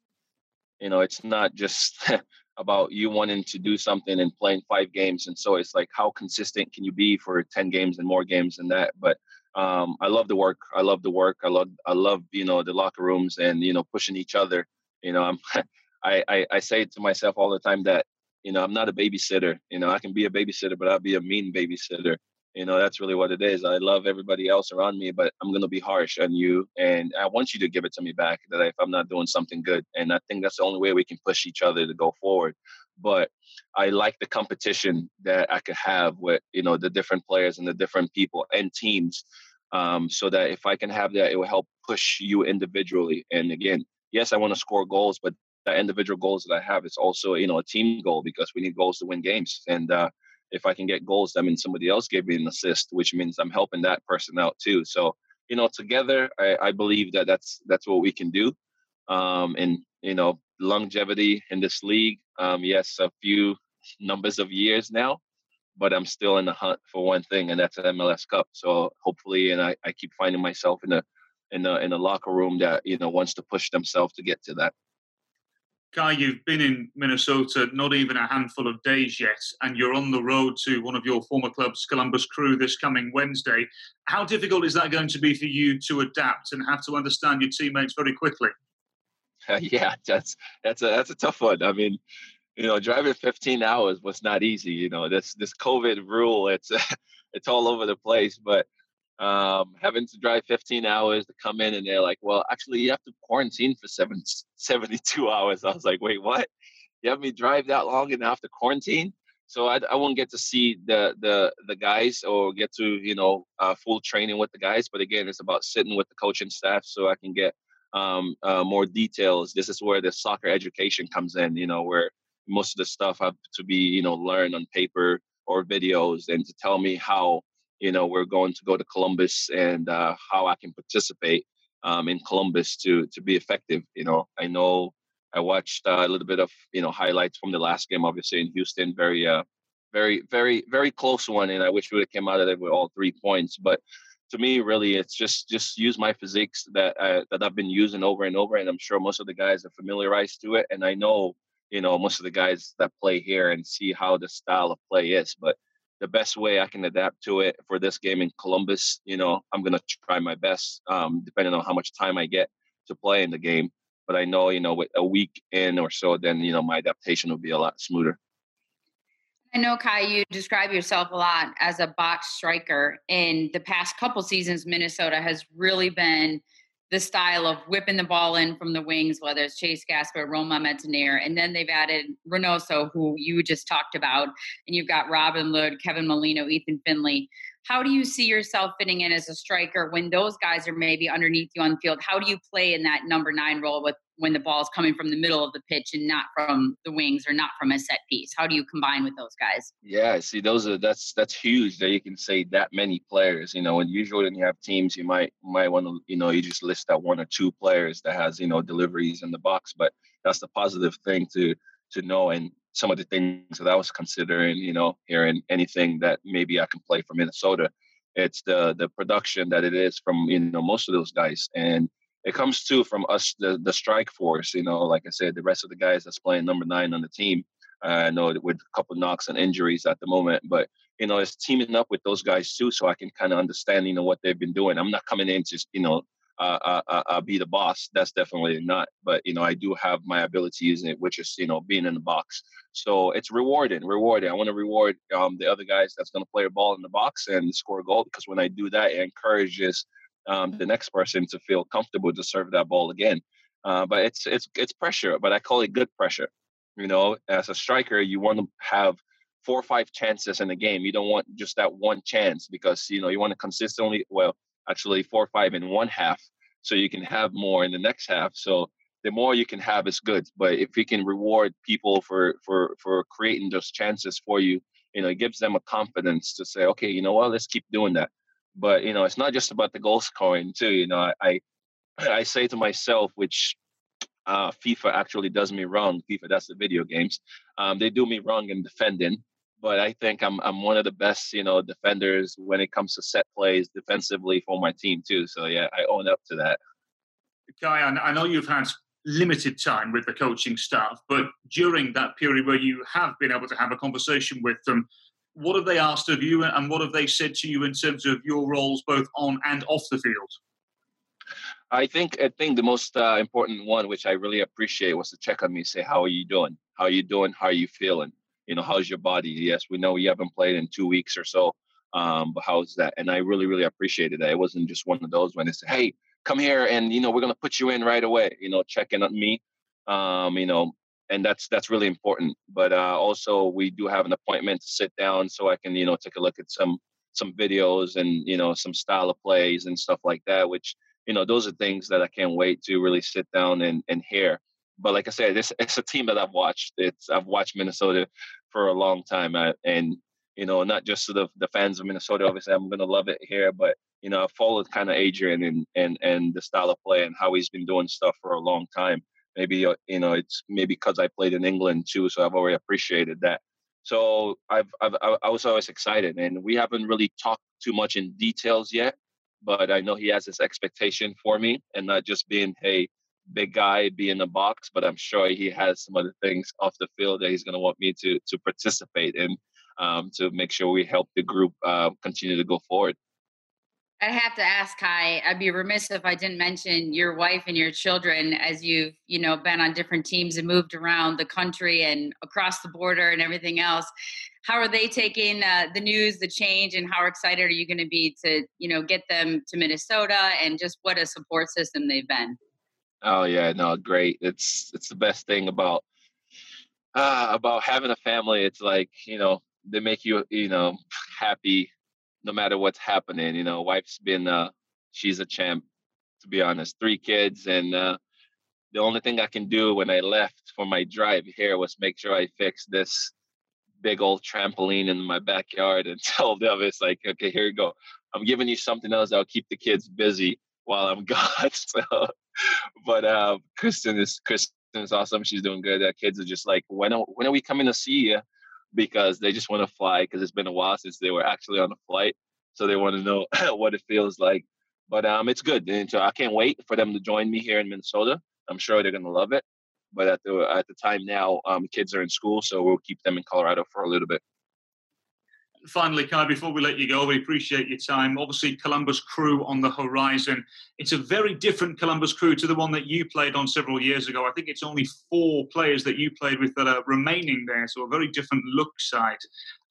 you know, it's not just about you wanting to do something and playing five games. And so it's like, how consistent can you be for 10 games and more games than that? But um, I love the work. I love the work. I love, I love, you know, the locker rooms and, you know, pushing each other. You know, I'm, I, I, I say to myself all the time that, you know, I'm not a babysitter. You know, I can be a babysitter, but I'll be a mean babysitter. You know, that's really what it is. I love everybody else around me, but I'm going to be harsh on you. And I want you to give it to me back that if I'm not doing something good. And I think that's the only way we can push each other to go forward. But I like the competition that I could have with, you know, the different players and the different people and teams. Um, so that if I can have that, it will help push you individually. And again, yes, I want to score goals, but the individual goals that I have is also, you know, a team goal because we need goals to win games. And uh, if I can get goals, that means somebody else gave me an assist, which means I'm helping that person out too. So, you know, together, I, I believe that that's that's what we can do. Um, and you know, longevity in this league, um, yes, a few numbers of years now, but I'm still in the hunt for one thing, and that's an MLS Cup. So hopefully, and I, I keep finding myself in a in a in a locker room that you know wants to push themselves to get to that. Kei, you've been in Minnesota not even a handful of days yet, and you're on the road to one of your former clubs, Columbus Crew, this coming Wednesday. How difficult is that going to be for you to adapt and have to understand your teammates very quickly? Uh, yeah, that's that's a that's a tough one. I mean, you know, driving 15 hours was not easy. You know, this this COVID rule, it's it's all over the place, but um, having to drive 15 hours to come in and they're like, well, actually you have to quarantine for seven, 72 hours. I was like, wait, what? You have me drive that long and to quarantine? So I, I won't get to see the, the, the guys or get to, you know, uh, full training with the guys. But again, it's about sitting with the coaching staff so I can get um, uh, more details. This is where the soccer education comes in, you know, where most of the stuff have to be, you know, learned on paper or videos and to tell me how you know, we're going to go to Columbus and uh, how I can participate um, in Columbus to to be effective. You know, I know I watched uh, a little bit of you know highlights from the last game, obviously in Houston, very uh, very very very close one, and I wish we would have came out of it with all three points. But to me, really, it's just just use my physiques that I, that I've been using over and over, and I'm sure most of the guys are familiarized to it, and I know you know most of the guys that play here and see how the style of play is. But the best way I can adapt to it for this game in Columbus, you know, I'm gonna try my best, um, depending on how much time I get to play in the game. But I know, you know, with a week in or so, then you know my adaptation will be a lot smoother. I know, Kei, you describe yourself a lot as a box striker. In the past couple seasons, Minnesota has really been the style of whipping the ball in from the wings, whether it's Chase Gasper, Romain Métanire, and then they've added Reynoso, who you just talked about, and you've got Robin Lod, Kevin Molino, Ethan Finlay. How do you see yourself fitting in as a striker when those guys are maybe underneath you on the field? How do you play in that number nine role with when the ball is coming from the middle of the pitch and not from the wings or not from a set piece? How do you combine with those guys? Yeah, see, those are that's that's huge that you can say that many players. You know, and usually when you have teams, you might might want to you know you just list that one or two players that has you know deliveries in the box, but that's the positive thing to to know and some of the things that I was considering, you know, hearing anything that maybe I can play for Minnesota. It's the the production that it is from you know most of those guys, and it comes too from us the the strike force. You know, like I said, the rest of the guys that's playing number nine on the team. I know with a couple knocks and injuries at the moment, but you know, it's teaming up with those guys too, so I can kind of understand, you know, what they've been doing. I'm not coming in just, you know, uh, uh, uh, be the boss. That's definitely not. But you know, I do have my abilities which is you know being in the box. So it's rewarding, rewarding. I want to reward um, the other guys that's going to play a ball in the box and score a goal because when I do that, it encourages um, the next person to feel comfortable to serve that ball again. Uh, but it's it's it's pressure, but I call it good pressure. You know, as a striker, you want to have four or five chances in a game. You don't want just that one chance because you know you want to consistently well actually four five in one half so you can have more in the next half so the more you can have is good but if you can reward people for for for creating those chances for you you know it gives them a confidence to say okay you know what let's keep doing that but you know it's not just about the goal scoring too you know i i say to myself which uh, FIFA actually does me wrong. FIFA, that's the video games. Um, they do me wrong in defending but I think I'm I'm one of the best, you know, defenders when it comes to set plays defensively for my team too. So yeah, I own up to that. Guy, I know you've had limited time with the coaching staff, but during that period where you have been able to have a conversation with them, what have they asked of you, and what have they said to you in terms of your roles both on and off the field? I think I think the most uh, important one, which I really appreciate, was to check on me, say, "How are you doing? How are you doing? How are you feeling?" You know, how's your body? Yes, we know you haven't played in two weeks or so, um, but how's that? And I really, really appreciated that. It wasn't just one of those when they said, hey, come here and, you know, we're going to put you in right away, you know, checking on me, um, you know, and that's that's really important. But uh, also, we do have an appointment to sit down so I can, you know, take a look at some some videos and you know some style of plays and stuff like that. Which you know, those are things that I can't wait to really sit down and and hear. But like I said, it's it's a team that I've watched. It's I've watched Minnesota for a long time. Uh, and, you know, not just the, the fans of Minnesota, obviously, I'm going to love it here, but, you know, I've followed kind of Adrian and, and, and the style of play and how he's been doing stuff for a long time. Maybe, uh, you know, it's maybe because I played in England too, so I've already appreciated that. So I've, I've, I was always excited, and we haven't really talked too much in details yet, but I know he has this expectation for me, and not just being, hey, big guy be in the box, but I'm sure he has some other things off the field that he's going to want me to to participate in um, to make sure we help the group uh, continue to go forward. I have to ask Kei. I'd be remiss if I didn't mention your wife and your children as you've you know been on different teams and moved around the country and across the border and everything else. How are they taking uh, the news, the change, and how excited are you going to be to you know get them to Minnesota and just what a support system they've been? Oh yeah, no, great. It's it's the best thing about uh, about having a family. It's like you know they make you you know happy no matter what's happening. You know, wife's been uh, she's a champ to be honest. Three kids, and uh, the only thing I can do when I left for my drive here was make sure I fix this big old trampoline in my backyard and tell them it's like, okay, here you go. I'm giving you something else that'll keep the kids busy while I'm gone. So, but uh, Kristen is Kristen is awesome. She's doing good. The kids are just like, when are, when are we coming to see you? Because they just want to fly because it's been a while since they were actually on a flight, so they want to know what it feels like. But um, it's good, and so I can't wait for them to join me here in Minnesota. I'm sure they're gonna love it. but at the at the time now, um, kids are in school, so we'll keep them in Colorado for a little bit. Finally, Kei, before we let you go, we appreciate your time. Obviously, Columbus Crew on the horizon. It's a very different Columbus Crew to the one that you played on several years ago. I think it's only four players that you played with that are remaining there, so a very different look side.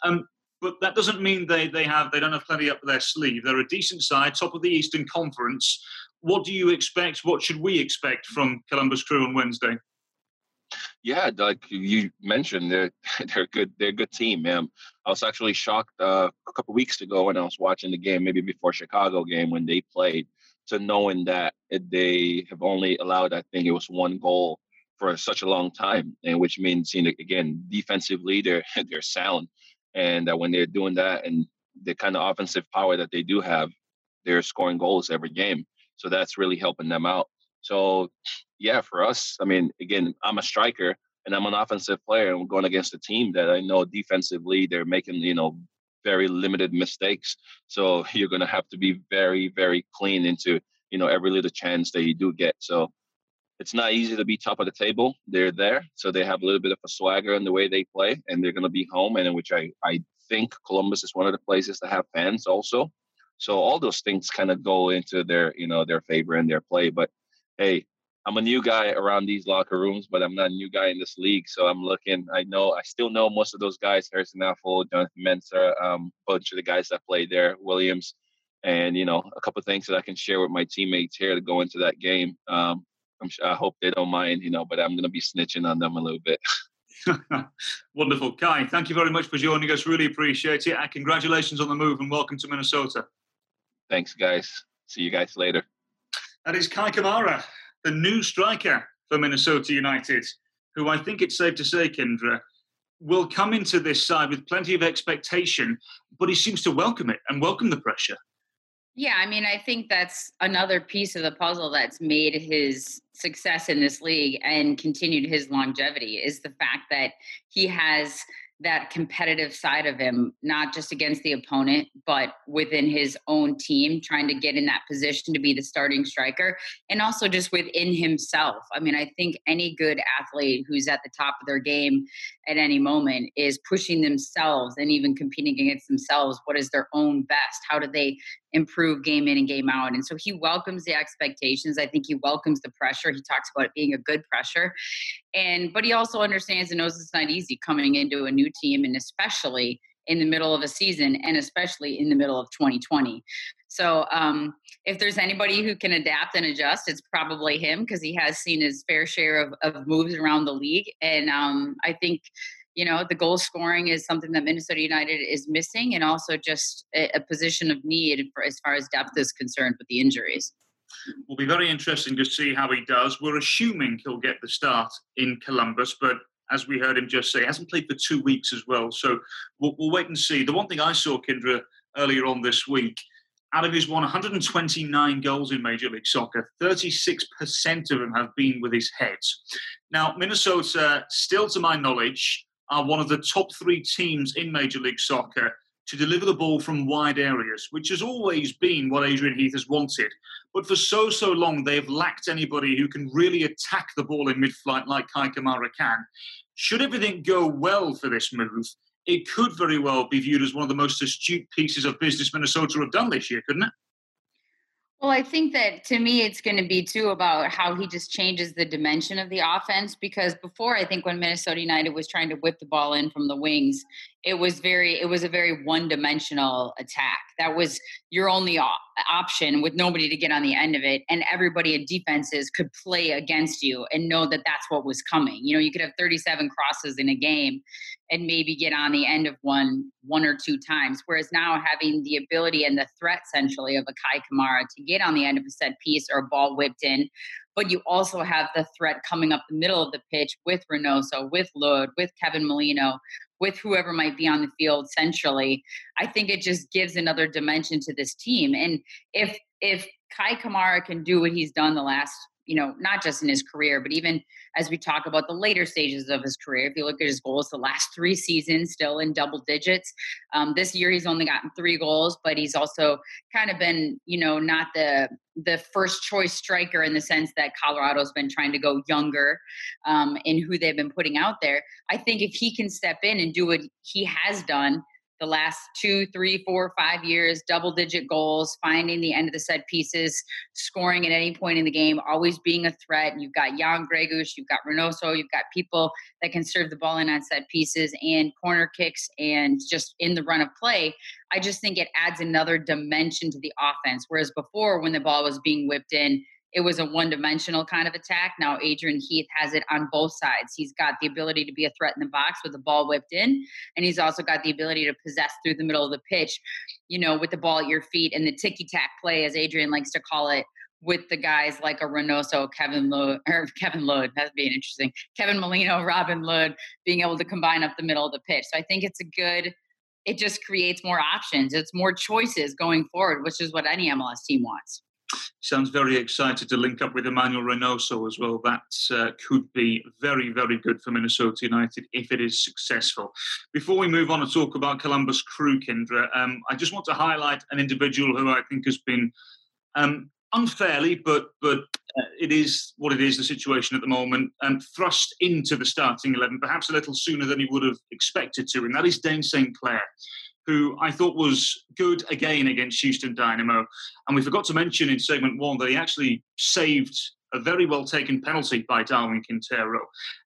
Um, but that doesn't mean they, they have they don't have plenty up their sleeve. They're a decent side, top of the Eastern Conference. What do you expect? What should we expect from Columbus Crew on Wednesday? Yeah, like you mentioned, they're they're good. They're a good team, man. I was actually shocked uh, a couple weeks ago when I was watching the game, maybe before Chicago game when they played, to knowing that they have only allowed, I think it was one goal for such a long time, and which means, you know, again, defensively they're they're sound, and uh, when they're doing that and the kind of offensive power that they do have, they're scoring goals every game. So that's really helping them out. So, yeah, for us, I mean, again, I'm a striker and I'm an offensive player, and we're going against a team that I know defensively they're making, you know, very limited mistakes. So you're going to have to be very, very clean into, you know, every little chance that you do get. So it's not easy to be top of the table. They're there, so they have a little bit of a swagger in the way they play, and they're going to be home, and in which I I think Columbus is one of the places that have fans also. So all those things kind of go into their you know their favor and their play. But hey, I'm a new guy around these locker rooms, but I'm not a new guy in this league. So I'm looking. I know I still know most of those guys: Harrison Afful, Jonathan Mensah, um, a bunch of the guys that played there, Williams, and you know a couple things that I can share with my teammates here to go into that game. Um, I'm sure, I hope they don't mind, you know, but I'm going to be snitching on them a little bit. Wonderful. Kei, thank you very much for joining us. Really appreciate it. And congratulations on the move and welcome to Minnesota. Thanks, guys. See you guys later. That is Kei Kamara, the new striker for Minnesota United, who I think it's safe to say, Kyndra, will come into this side with plenty of expectation, but he seems to welcome it and welcome the pressure. Yeah, I mean, I think that's another piece of the puzzle that's made his success in this league and continued his longevity is the fact that he has that competitive side of him, not just against the opponent, but within his own team, trying to get in that position to be the starting striker, and also just within himself. I mean, I think any good athlete who's at the top of their game at any moment is pushing themselves and even competing against themselves. What is their own best? How do they improve game in and game out? And so he welcomes the expectations. I think he welcomes the pressure. He talks about it being a good pressure. And but he also understands and knows it's not easy coming into a new team and especially in the middle of a season and especially in the middle of 2020. So um, if there's anybody who can adapt and adjust, it's probably him because he has seen his fair share of, of moves around the league. And um, I think, you know, the goal scoring is something that Minnesota United is missing and also just a, a position of need for, as far as depth is concerned with the injuries. Will be very interesting to see how he does. We're assuming he'll get the start in Columbus, but as we heard him just say, he hasn't played for two weeks as well. So we'll, we'll wait and see. The one thing I saw, Kyndra, earlier on this week, out of his 129 goals in Major League Soccer, 36% of them have been with his head. Now, Minnesota, still to my knowledge, are one of the top three teams in Major League Soccer to deliver the ball from wide areas, which has always been what Adrian Heath has wanted. But for so, so long, they've lacked anybody who can really attack the ball in mid flight like Kei Kamara can. Should everything go well for this move, it could very well be viewed as one of the most astute pieces of business Minnesota have done this year, couldn't it? Well, I think that to me, it's going to be too about how he just changes the dimension of the offense. Because before, I think when Minnesota United was trying to whip the ball in from the wings, it was very, it was a very one-dimensional attack. That was your only op- option with nobody to get on the end of it, and everybody in defenses could play against you and know that that's what was coming. You know, you could have 37 crosses in a game, and maybe get on the end of one one or two times. Whereas now having the ability and the threat essentially of a Kei Kamara to get on the end of a set piece or a ball whipped in, but you also have the threat coming up the middle of the pitch with Reynoso, with Lod, with Kevin Molino, with whoever might be on the field centrally. I think it just gives another dimension to this team. And if if Kei Kamara can do what he's done the last you know, not just in his career, but even as we talk about the later stages of his career. If you look at his goals, the last three seasons still in double digits. Um, this year he's only gotten three goals, but he's also kind of been, you know, not the the first choice striker in the sense that Colorado's been trying to go younger um, in who they've been putting out there. I think if he can step in and do what he has done the last two, three, four, five years, double digit goals, finding the end of the set pieces, scoring at any point in the game, always being a threat. You've got Jan Gregus, you've got Reynoso, you've got people that can serve the ball in on set pieces and corner kicks and just in the run of play. I just think it adds another dimension to the offense. Whereas before, when the ball was being whipped in, it was a one dimensional kind of attack. Now Adrian Heath has it on both sides. He's got the ability to be a threat in the box with the ball whipped in, and he's also got the ability to possess through the middle of the pitch, you know, with the ball at your feet and the ticky tack play, as Adrian likes to call it, with the guys like a Reynoso, Kevin Lod, or Kevin Lod, that'd be interesting. Kevin Molino, Robin Lod, being able to combine up the middle of the pitch. So I think it's a good. It just creates more options. It's more choices going forward, which is what any MLS team wants sounds very excited to link up with Emmanuel Reynoso as well. That uh, could be very, very good for Minnesota United if it is successful. Before we move on to talk about Columbus Crew, Kyndra, um, I just want to highlight an individual who I think has been um, unfairly, but but uh, it is what it is. The situation at the moment, um, thrust into the starting eleven, perhaps a little sooner than he would have expected to, and that is Dayne St. Clair who I thought was good again against Houston Dynamo. And we forgot to mention in segment one that he actually saved a very well taken penalty by Darwin Quintero.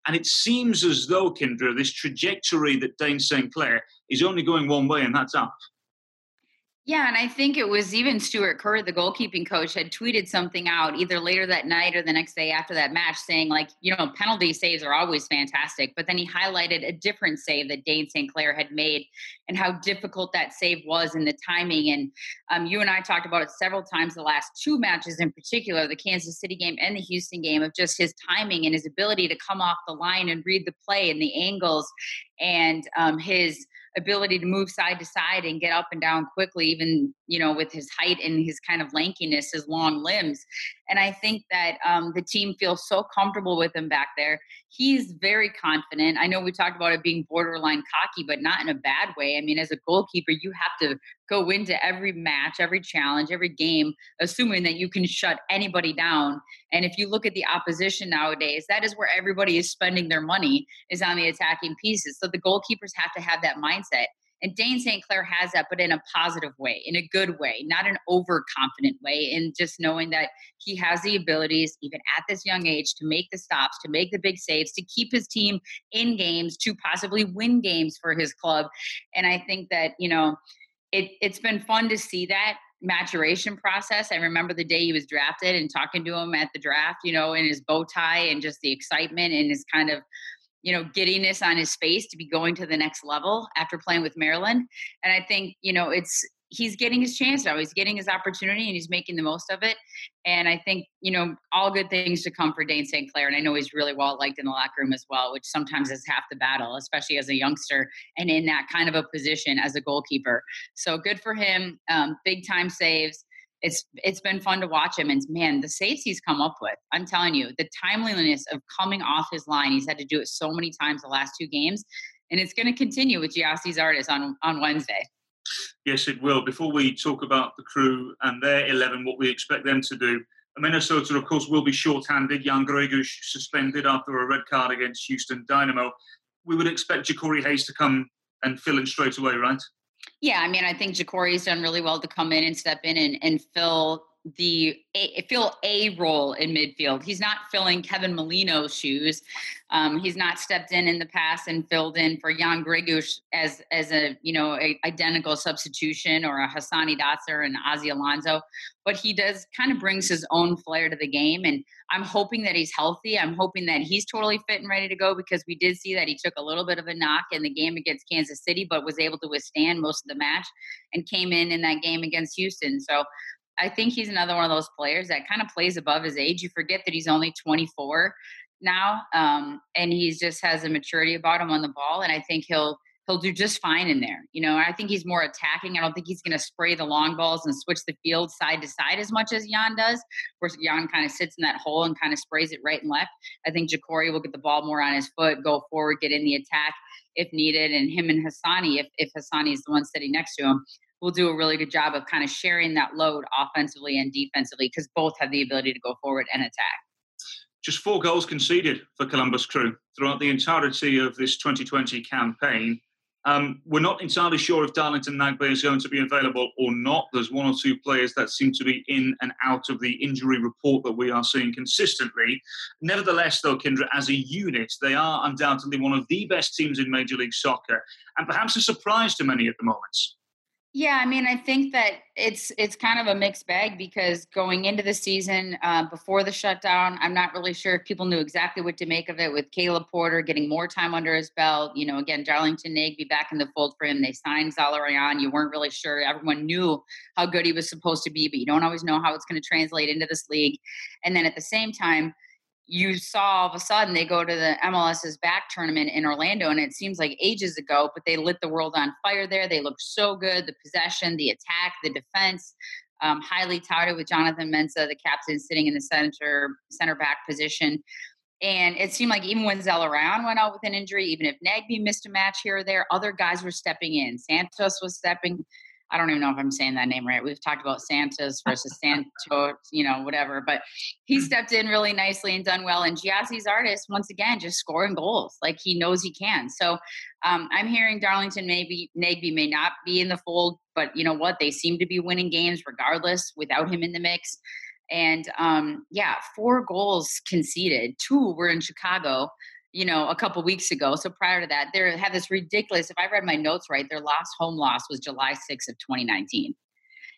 And it seems as though, Kyndra, this trajectory that Dayne St. Clair is only going one way, and that's up. Yeah, and I think it was even Stewart Kerr, the goalkeeping coach, had tweeted something out either later that night or the next day after that match saying, like, you know, penalty saves are always fantastic. But then he highlighted a different save that Dayne St. Clair had made and how difficult that save was and the timing. And um, you and I talked about it several times the last two matches in particular, the Kansas City game and the Houston game, of just his timing and his ability to come off the line and read the play and the angles and um, his ability to move side to side and get up and down quickly, even you know with his height and his kind of lankiness, his long limbs. And I think that um, the team feels so comfortable with him back there. He's very confident. I know we talked about it being borderline cocky, but not in a bad way. I mean, as a goalkeeper, you have to go into every match, every challenge, every game, assuming that you can shut anybody down. And if you look at the opposition nowadays, that is where everybody is spending their money is on the attacking pieces. So the goalkeepers have to have that mindset. And Dayne St. Clair has that, but in a positive way, in a good way, not an overconfident way, and just knowing that he has the abilities, even at this young age, to make the stops, to make the big saves, to keep his team in games, to possibly win games for his club. And I think that, you know, it, it's been fun to see that maturation process. I remember the day he was drafted and talking to him at the draft, you know, in his bow tie and just the excitement and his kind of, you know, giddiness on his face to be going to the next level after playing with Maryland. And I think, you know, it's he's getting his chance now. He's getting his opportunity and he's making the most of it. And I think, you know, all good things to come for Dayne St. Clair. And I know he's really well liked in the locker room as well, which sometimes is half the battle, especially as a youngster and in that kind of a position as a goalkeeper. So good for him. Um, big time saves. It's it's been fun to watch him, and man, the saves he's come up with. I'm telling you, the timeliness of coming off his line. He's had to do it so many times the last two games, and it's going to continue with Gyasi Zardes on on Wednesday. Yes, it will. Before we talk about the crew and their 11, what we expect them to do, Minnesota, of course, will be short-handed. Jan Gregus suspended after a red card against Houston Dynamo. We would expect Jacori Hayes to come and fill in straight away, right? Yeah, I mean, I think Jacori's done really well to come in and step in and, and fill the a, fill a role in midfield. He's not filling Kevin Molino's shoes. Um, he's not stepped in in the past and filled in for Jan Gregus as as a you know a identical substitution or a Hassani Dotson and Ozzie Alonso. But he does kind of brings his own flair to the game, and I'm hoping that he's healthy. I'm hoping that he's totally fit and ready to go because we did see that he took a little bit of a knock in the game against Kansas City, but was able to withstand most of the match and came in in that game against Houston. So I think he's another one of those players that kind of plays above his age. You forget that he's only 24 now, um, and he just has a maturity about him on the ball. And I think he'll he'll do just fine in there. You know, I think he's more attacking. I don't think he's going to spray the long balls and switch the field side to side as much as Jan does. Of course, Jan kind of sits in that hole and kind of sprays it right and left. I think Jacori will get the ball more on his foot, go forward, get in the attack if needed, and him and Hassani, if if Hassani is the one sitting next to him, will do a really good job of kind of sharing that load offensively and defensively because both have the ability to go forward and attack. Just four goals conceded for Columbus Crew throughout the entirety of this 2020 campaign. Um, we're not entirely sure if Darlington Nagbe is going to be available or not. There's one or two players that seem to be in and out of the injury report that we are seeing consistently. Nevertheless, though, Kyndra, as a unit, they are undoubtedly one of the best teams in Major League Soccer and perhaps a surprise to many at the moment. Yeah, I mean, I think that it's it's kind of a mixed bag because going into the season uh, before the shutdown, I'm not really sure if people knew exactly what to make of it. With Caleb Porter getting more time under his belt, you know, again, Darlington Nagbe back in the fold for him. They signed Zelarayán. You weren't really sure. Everyone knew how good he was supposed to be, but you don't always know how it's going to translate into this league. And then at the same time you saw all of a sudden they go to the MLS is Back tournament in Orlando, and it seems like ages ago, but they lit the world on fire there. They looked so good. The possession, the attack, the defense, um, highly touted with Jonathan Mensah, the captain, sitting in the center center back position. And it seemed like even when Zelarayán went out with an injury, even if Nagbe missed a match here or there, other guys were stepping in. Santos was stepping I don't even know if I'm saying that name right. We've talked about Santos versus Santos, you know, whatever. But he mm. stepped in really nicely and done well. And Gyasi Zardes, once again, just scoring goals like he knows he can. So um, I'm hearing Darlington maybe Nagbe may not be in the fold, but you know what? They seem to be winning games regardless without him in the mix. And um, yeah, four goals conceded. Two were in Chicago you know, a couple weeks ago. So prior to that, they have this ridiculous. If I read my notes right, their last home loss was July 6th of 2019.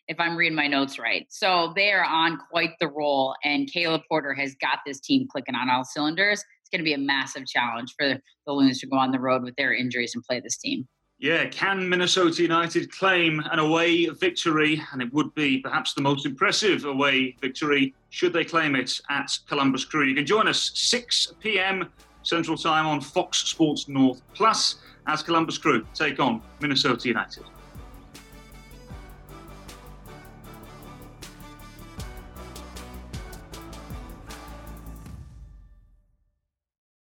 If I'm reading my notes right, so they are on quite the roll, and Caleb Porter has got this team clicking on all cylinders. It's going to be a massive challenge for the Loons to go on the road with their injuries and play this team. Yeah, can Minnesota United claim an away victory? And it would be perhaps the most impressive away victory should they claim it at Columbus Crew. You can join us 6 p.m. Central Time on Fox Sports North Plus as Columbus Crew take on Minnesota United.